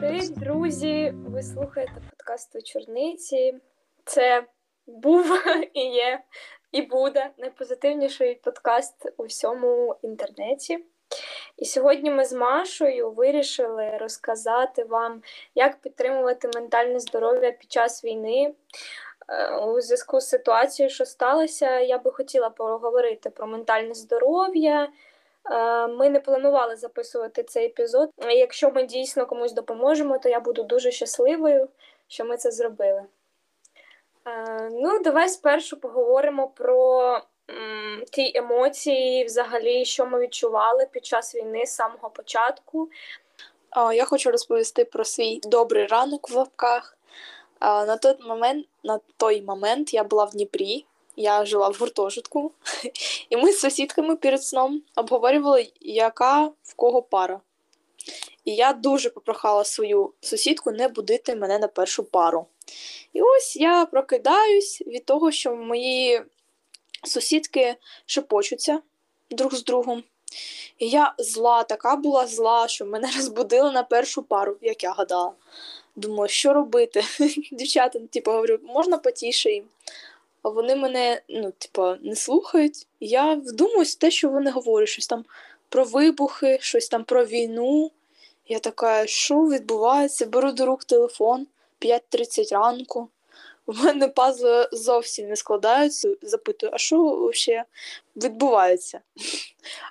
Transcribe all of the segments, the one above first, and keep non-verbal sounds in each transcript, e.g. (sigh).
Привіт, друзі! Ви слухаєте подкаст у Чорниці. Це був (laughs) і є, і буде найпозитивніший подкаст у всьому інтернеті. І сьогодні ми з Машою вирішили розказати вам, як підтримувати ментальне здоров'я під час війни. Е, у зв'язку з ситуацією, що сталося, я би хотіла поговорити про ментальне здоров'я. Е, ми не планували записувати цей епізод. Якщо ми дійсно комусь допоможемо, то я буду дуже щасливою, що ми це зробили. Е, ну, давай спершу поговоримо про ті емоції, взагалі, що ми відчували під час війни з самого початку. Я хочу розповісти про свій добрий ранок в лапках. На той момент на той момент я була в Дніпрі, я жила в гуртожитку, (laughs) і ми з сусідками перед сном обговорювали, яка в кого пара. І я дуже попрохала свою сусідку не будити мене на першу пару. І ось я прокидаюсь від того, що мої сусідки шепочуться друг з другом. І я зла, така була зла, що мене (laughs) розбудили на першу пару, як я гадала. Думаю, що робити? (laughs) Дівчата, типу, говорю, можна потіше їм. А вони мене ну, типу, не слухають. Я вдумуюсь в те, що вони говорять, щось там про вибухи, щось там про війну. Я така, що відбувається? Беру до рук телефон 5.30 ранку. У мене пазли зовсім не складаються. Запитую, а що взагалі відбувається?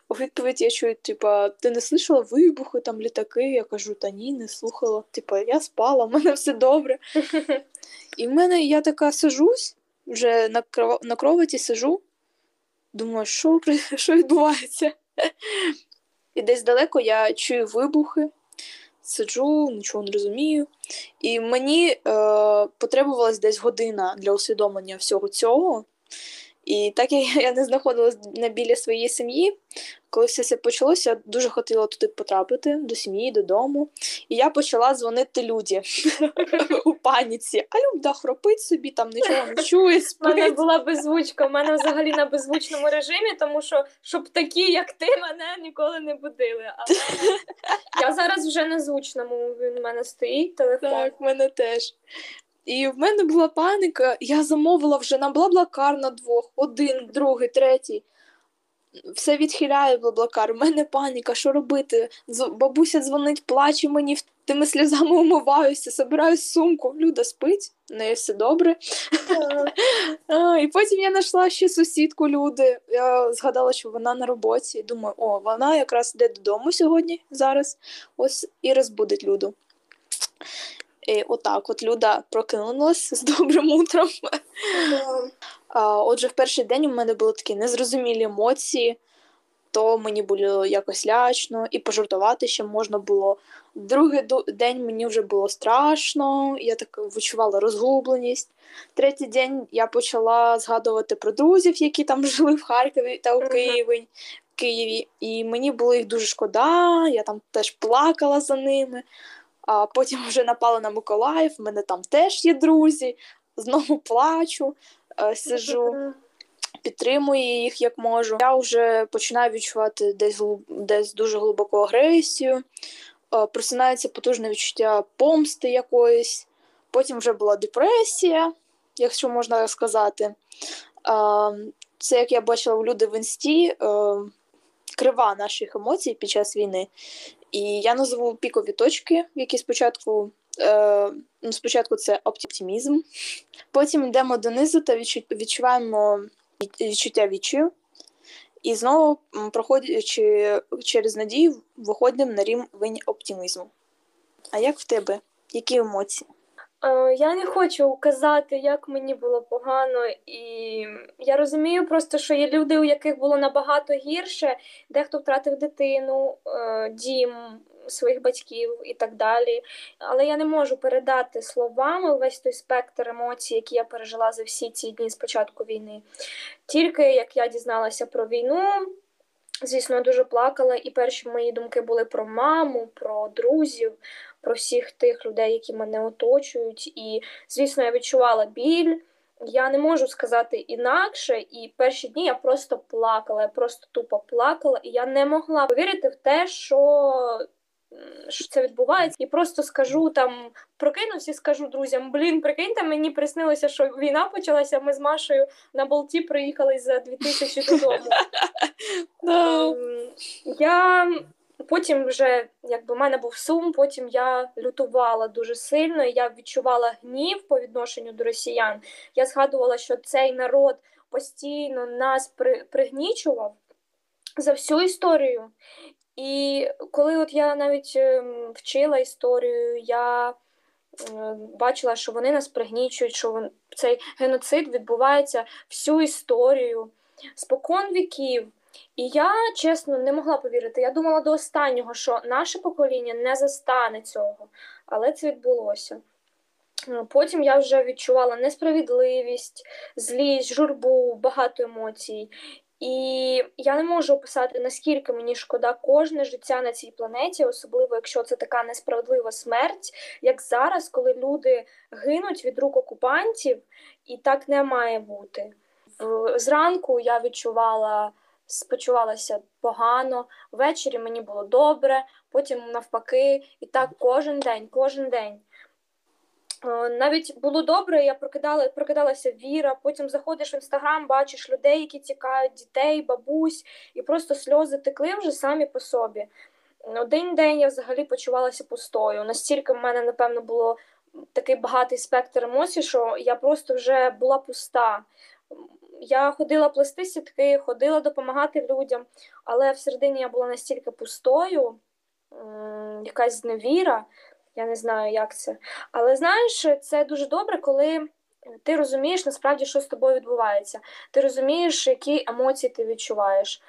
У відповідь я чую, типа, ти не слышала вибухи, там літаки? Я кажу, та ні, не слухала. Типа, я спала, в мене все добре. (laughs) І в мене я така сижусь, вже на кров... на кроваті сижу, думаю, що (laughs) що відбувається? І десь далеко я чую вибухи, сиджу, нічого не розумію. І мені е, потребувалась десь година для усвідомлення всього цього. І так як я не знаходилась не біля своєї сім'ї, коли все це почалося, я дуже хотіла туди потрапити до сім'ї, додому. І я почала дзвонити люди (laughs) у паніці. А Люда хропить собі, там нічого не чує. (laughs) У мене була беззвучка, у мене взагалі на беззвучному режимі, тому що щоб такі, як ти, мене ніколи не будили. Але (laughs) я зараз вже на звучному, він у мене стоїть телефон. Так, в мене теж. І в мене була паніка, я замовила вже на Блаблакар на двох, один, другий, третій. Все відхиляє Блаблакар, в мене паніка, що робити? Бабуся дзвонить, плаче мені, тими сльозами умиваюся, собираю сумку. Люда спить, в неї все добре. (laughs) І потім я знайшла ще сусідку люди. Я згадала, що вона на роботі. Думаю, о, вона якраз йде додому сьогодні зараз, ось і розбудить люду. І Отак, от Люда прокинулась з добрим утром. А, Отже, в перший день у мене були такі незрозумілі емоції, то мені було якось лячно, і пожартувати ще можна було. Другий день мені вже було страшно, я так відчувала розгубленість. Третій день я почала згадувати про друзів, які там жили в Харкові та у Києві. Києві. І мені було їх дуже шкода, я там теж плакала за ними а потім вже напала на Миколаїв, в мене там теж є друзі, знову плачу, е, сижу, підтримую їх як можу. Я вже починаю відчувати десь десь дуже глибоку агресію, е, просинається потужне відчуття помсти якоїсь, потім вже була депресія, якщо можна сказати. Е, це як я бачила у люди в інсті. Крива наших емоцій під час війни. І я назву пікові точки, які спочатку е, ну, спочатку це оптимізм, потім йдемо донизу та відчуваємо відчуття відчаю. І знову, проходячи через надію, виходимо на рівень оптимізму. А як в тебе? Які емоції? Е, я не хочу казати, як мені було погано, і я розумію просто, що є люди, у яких було набагато гірше, дехто втратив дитину, е, дім своїх батьків і так далі. Але я не можу передати словами весь той спектр емоцій, які я пережила за всі ці дні з початку війни. Тільки як я дізналася про війну. Звісно, дуже плакала, і перші мої думки були про маму, про друзів, про всіх тих людей, які мене оточують. І, звісно, я відчувала біль. Я не можу сказати інакше, і перші дні я просто плакала, я просто тупо плакала, і я не могла повірити в те, що що це відбувається, і просто скажу там, прокинусь і скажу друзям: блін, прикиньте, мені приснилося, що війна почалася. Ми з Машею на болті приїхали за 2000 додому. (laughs) Ем, я потім вже, якби в мене був сум, потім я лютувала дуже сильно. і Я відчувала гнів по відношенню до росіян. Я згадувала, що цей народ постійно нас при, пригнічував за всю історію. І коли от я навіть ем, вчила історію, я бачила, що вони нас пригнічують, що цей геноцид відбувається всю історію спокон віків. І я чесно не могла повірити. Я думала до останнього, що наше покоління не застане цього, але це відбулося. Потім я вже відчувала несправедливість, злість, журбу, багато емоцій. І я не можу описати, наскільки мені шкода кожне життя на цій планеті, особливо якщо це така несправедлива смерть, як зараз, коли люди гинуть від рук окупантів, і так не має бути. Зранку я відчувала, спочувалася погано, ввечері мені було добре, потім навпаки, і так кожен день, кожен день. Е, навіть було добре, я прокидала, прокидалася віра. Потім заходиш в інстаграм, бачиш людей, які тікають, дітей, бабусь, і просто сльози текли вже самі по собі. Один день я взагалі почувалася пустою. Настільки в мене, напевно, було такий багатий спектр емоцій, що я просто вже була пуста. Я ходила плести сітки, ходила допомагати людям, але всередині я була настільки пустою, якась зневіра. Я не знаю, як це. Але знаєш, це дуже добре, коли ти розумієш насправді, що з тобою відбувається. Ти розумієш, які емоції ти відчуваєш.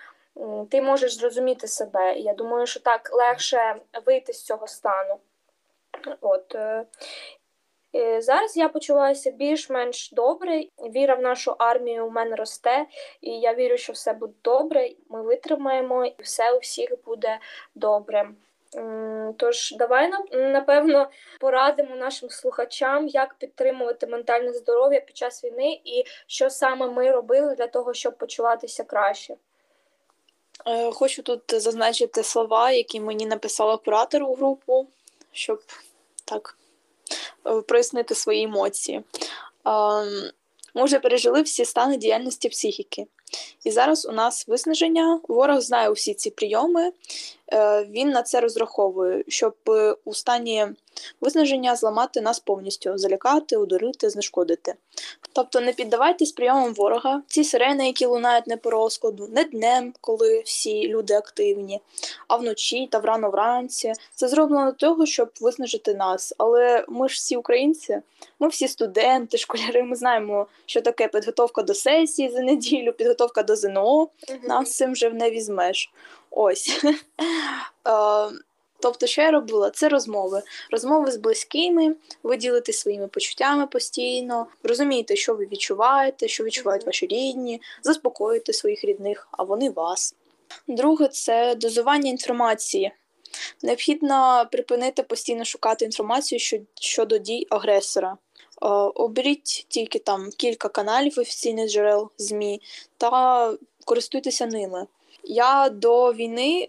Ти можеш зрозуміти себе. Я думаю, що так легше вийти з цього стану. От. Е, зараз я почуваюся більш-менш добре. Віра в нашу армію у мене росте, і я вірю, що все буде добре. Ми витримаємо, і все у всіх буде добре. Тож, давай напевно порадимо нашим слухачам, як підтримувати ментальне здоров'я під час війни і що саме ми робили для того, щоб почуватися краще. Е, хочу тут зазначити слова, які мені написала куратор у групу, щоб так прояснити свої емоції. Ми вже пережили всі стани діяльності психіки. І зараз у нас виснаження. Ворог знає усі ці прийоми, е, він на це розраховує, щоб у стані виснаження зламати нас повністю, залякати, удурити, знешкодити. Тобто не піддавайтесь прийомам ворога, ці сирени, які лунають не по розкладу, не днем, коли всі люди активні, а вночі та врано вранці. Це зроблено для того, щоб виснажити нас. Але ми ж всі українці, ми всі студенти, школяри, ми знаємо, що таке підготовка до сесії за неділю, підготовка до ЗНО. Угу. Нас цим вже не візьмеш. Ось. (laughs) Тобто, що я робила? Це розмови. Розмови з близькими, ви ділитесь своїми почуттями постійно, розумієте, що ви відчуваєте, що відчувають ваші рідні, заспокоїте своїх рідних, а вони вас. Друге, це дозування інформації. Необхідно припинити постійно шукати інформацію щодо дій агресора. Оберіть тільки там кілька каналів офіційних джерел ЗМІ та користуйтеся ними. Я до війни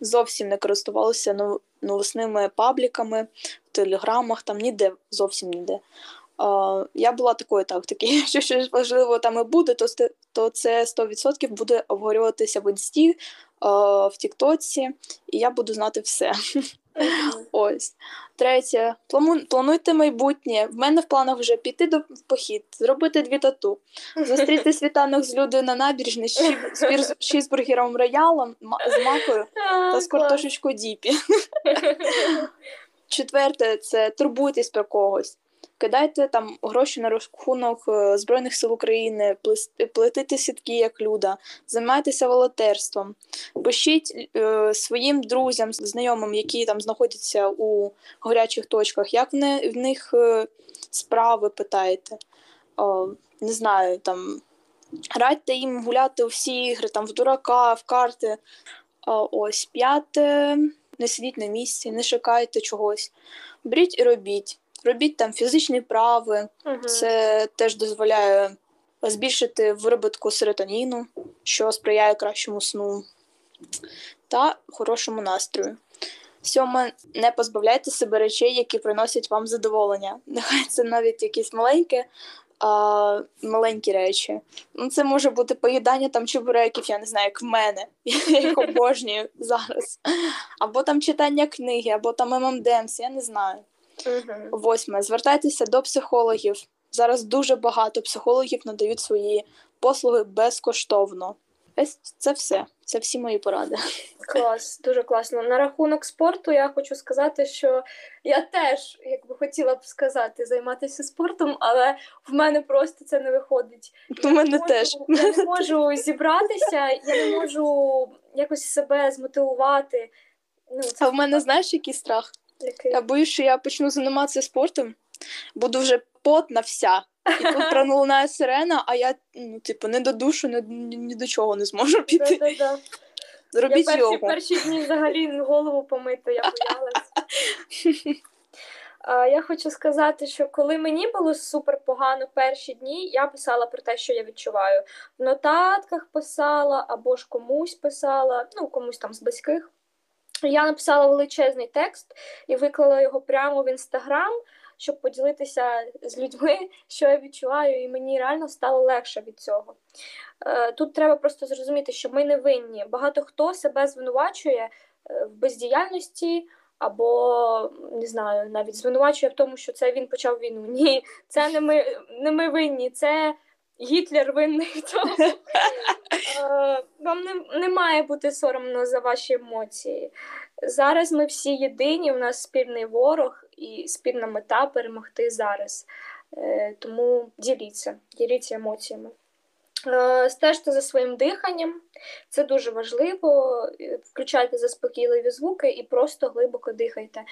зовсім не користувалася новосними пабліками в телеграмах, там ніде, зовсім ніде. Я була такою тактики. (laughs) що щось важливо там і буде, то то це 100% буде обговорюватися в інсті, в Тіктоці, і я буду знати все. (laughs) Ось. Третє. Плануйте майбутнє. В мене в планах вже піти до в похід, зробити дві тату, зустріти (laughs) світанок з людою на набережні з чізбургером роялом, з макою (laughs) та з картошечкою діпі. Четверте це турбуйтесь про когось кидайте там гроші на рахунок е, Збройних сил України, плетите сітки як люда, займайтеся волонтерством, пишіть е, своїм друзям, знайомим, які там знаходяться у гарячих точках, як в, в них е, справи питаєте. О, не знаю, там радьте їм гуляти у всі ігри, там в дурака, в карти. О, ось п'яте. Не сидіть на місці, не шукайте чогось. Беріть і робіть робіть там фізичні вправи, угу. це теж дозволяє збільшити виробітку серотоніну, що сприяє кращому сну та хорошому настрою. Сьоме, не позбавляйте себе речей, які приносять вам задоволення. Нехай це навіть якісь маленькі, а, маленькі речі. Ну, Це може бути поїдання там чебуреків, я не знаю, як в мене. (laughs) Я їх обожнюю зараз. Або там читання книги, або там M&M's, я не знаю. Угу. Восьме. Звертайтеся до психологів. Зараз дуже багато психологів надають свої послуги безкоштовно. Ось це все. Це всі мої поради. Клас, дуже класно. На рахунок спорту я хочу сказати, що я теж, як би хотіла б сказати, займатися спортом, але в мене просто це не виходить. У мене не можу- теж. Я не можу зібратися, я не можу якось себе змотивувати. Ну, це А в мене знаєш, який страх? Такий- Я боюсь, що я почну займатися спортом, буду вже потна вся. І тут (laughs) пролунає сирена, а я, ну, типу, не до душу, ні, ні, до чого не зможу піти. Да-да-да. Я перші, йогу. перші дні взагалі голову помити, я боялась. А, Я хочу сказати, що коли мені було супер погано перші дні, я писала про те, що я відчуваю. В нотатках писала або ж комусь писала, ну комусь там з близьких. Я написала величезний текст і виклала його прямо в інстаграм, щоб поділитися з людьми, що я відчуваю, і мені реально стало легше від цього. Е, Тут треба просто зрозуміти, що ми не винні. Багато хто себе звинувачує е, в бездіяльності. Або не знаю, навіть звинувачує в тому, що це він почав війну. Ні, це не ми, не ми винні, це Гітлер винний в тому. (laughs) Е, Вам не, не має бути соромно за ваші емоції. Зараз ми всі єдині, у нас спільний ворог і спільна мета перемогти зараз. Е, Тому діліться, діліться емоціями. Е, Стежте за своїм диханням, це дуже важливо. Е, Включайте заспокійливі звуки і просто глибоко дихайте. Е,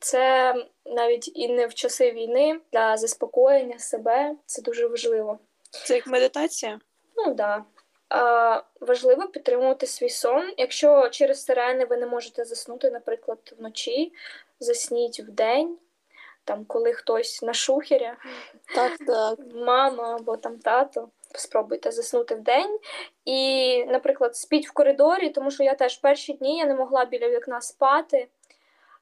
Це навіть і не в часи війни для заспокоєння себе це дуже важливо. Це як медитація? Ну так. Да. Важливо підтримувати свій сон. Якщо через сирени ви не можете заснути, наприклад, вночі, засніть вдень, там, коли хтось на шухері, Так, так. мама або там тато. Спробуйте заснути вдень. І, наприклад, спіть в коридорі, тому що я теж перші дні я не могла біля вікна спати.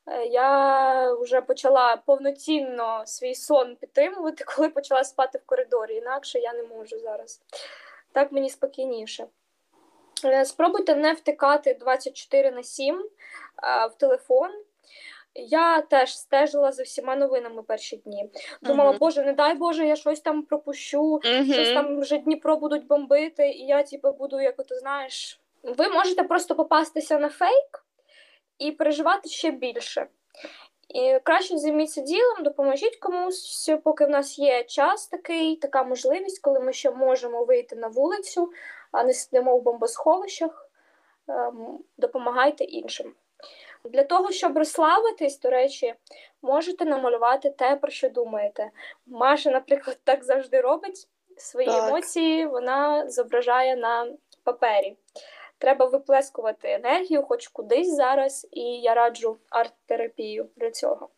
Е, Я вже почала повноцінно свій сон підтримувати, (laughs) коли почала спати в коридорі. Інакше я не можу зараз. Так мені спокійніше. Е, Спробуйте не втикати 24 на 7 в телефон. Я теж стежила за всіма новинами перші дні. Думала, Мгм. Боже, не дай Боже, я щось там пропущу, щось Угу. там вже Дніпро будуть бомбити, і я, типу, буду, як ти знаєш. Ви можете просто попастися на фейк і переживати ще більше. І краще займіться ділом, допоможіть комусь, поки в нас є час такий, така можливість, коли ми ще можемо вийти на вулицю, а не сидимо в бомбосховищах. Ем, Допомагайте іншим. Для того, щоб розслабитись, до речі, можете намалювати те, про що думаєте. Маша, наприклад, (laughs) так завжди робить. Свої Так. емоції вона зображає на папері. Треба виплескувати енергію, хоч кудись зараз, і я раджу арт-терапію для цього.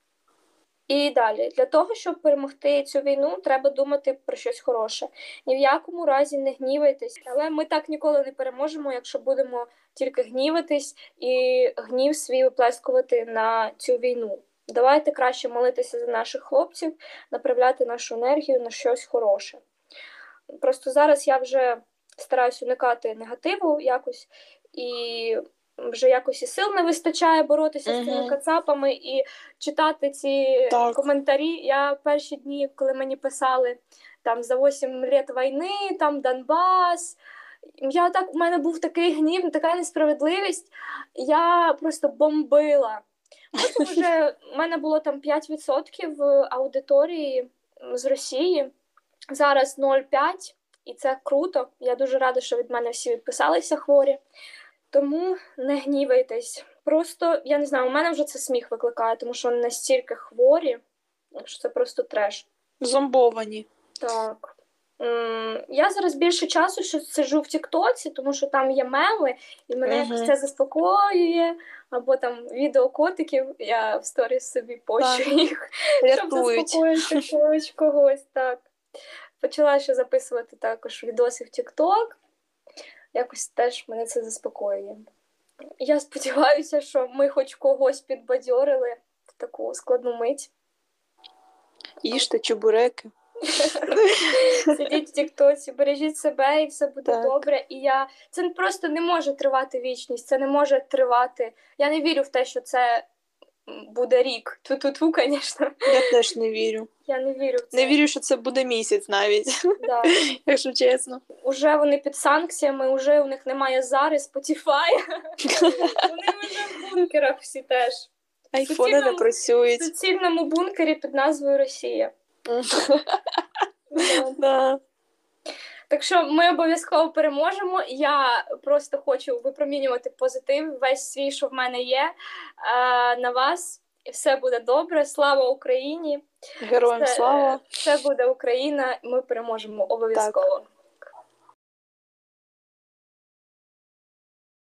І далі, для того, щоб перемогти цю війну, треба думати про щось хороше. Ні в якому разі не гнівайтесь, але ми так ніколи не переможемо, якщо будемо тільки гніватись і гнів свій виплескувати на цю війну. Давайте краще молитися за наших хлопців, направляти нашу енергію на щось хороше. Просто зараз я вже стараюсь уникати негативу якось, і вже якось і сил не вистачає боротися з цими кацапами і читати ці Так. коментарі. Я перші дні, коли мені писали там за 8 літ війни, там Донбас. Я так, у мене був такий гнів, така несправедливість. Я просто бомбила. Потім вже (laughs) в мене було там 5% аудиторії з Росії. Зараз 0,5, і це круто. Я дуже рада, що від мене всі відписалися хворі. Тому не гнівайтесь. Просто я не знаю, у мене вже це сміх викликає, тому що вони настільки хворі, що це просто треш. Зомбовані. Так. Я зараз більше часу що сиджу в Тіктоці, тому що там є меми, і мене якось це заспокоює, або там відео котиків, я в сторіс собі пощу Так. їх, щоб заспокоїти когось. Так. Почала ще записувати також відоси в Тікток. Якось теж мене це заспокоює. Я сподіваюся, що ми хоч когось підбадьорили в таку складну мить. Їжте чебуреки. (laughs) Сидіть в Тіктоці, бережіть себе і все буде Так. добре. І я це просто не може тривати вічність, це не може тривати. Я не вірю в те, що це буде рік. Ту-ту-ту, звісно. Я теж не вірю. (laughs) Я не вірю в це. Не вірю, що це буде місяць навіть, (laughs) Да. якщо чесно. Уже вони під санкціями, уже у них немає зари, Spotify. Вони вже в бункерах всі теж. Айфони не Суцільному- В суцільному бункері під назвою Росія. (laughs) Да. Так що ми обов'язково переможемо. Я просто хочу випромінювати позитив, весь свій, що в мене є, е, на вас. І все буде добре. Слава Україні! Героям Все- слава. Все буде Україна. Ми переможемо обов'язково.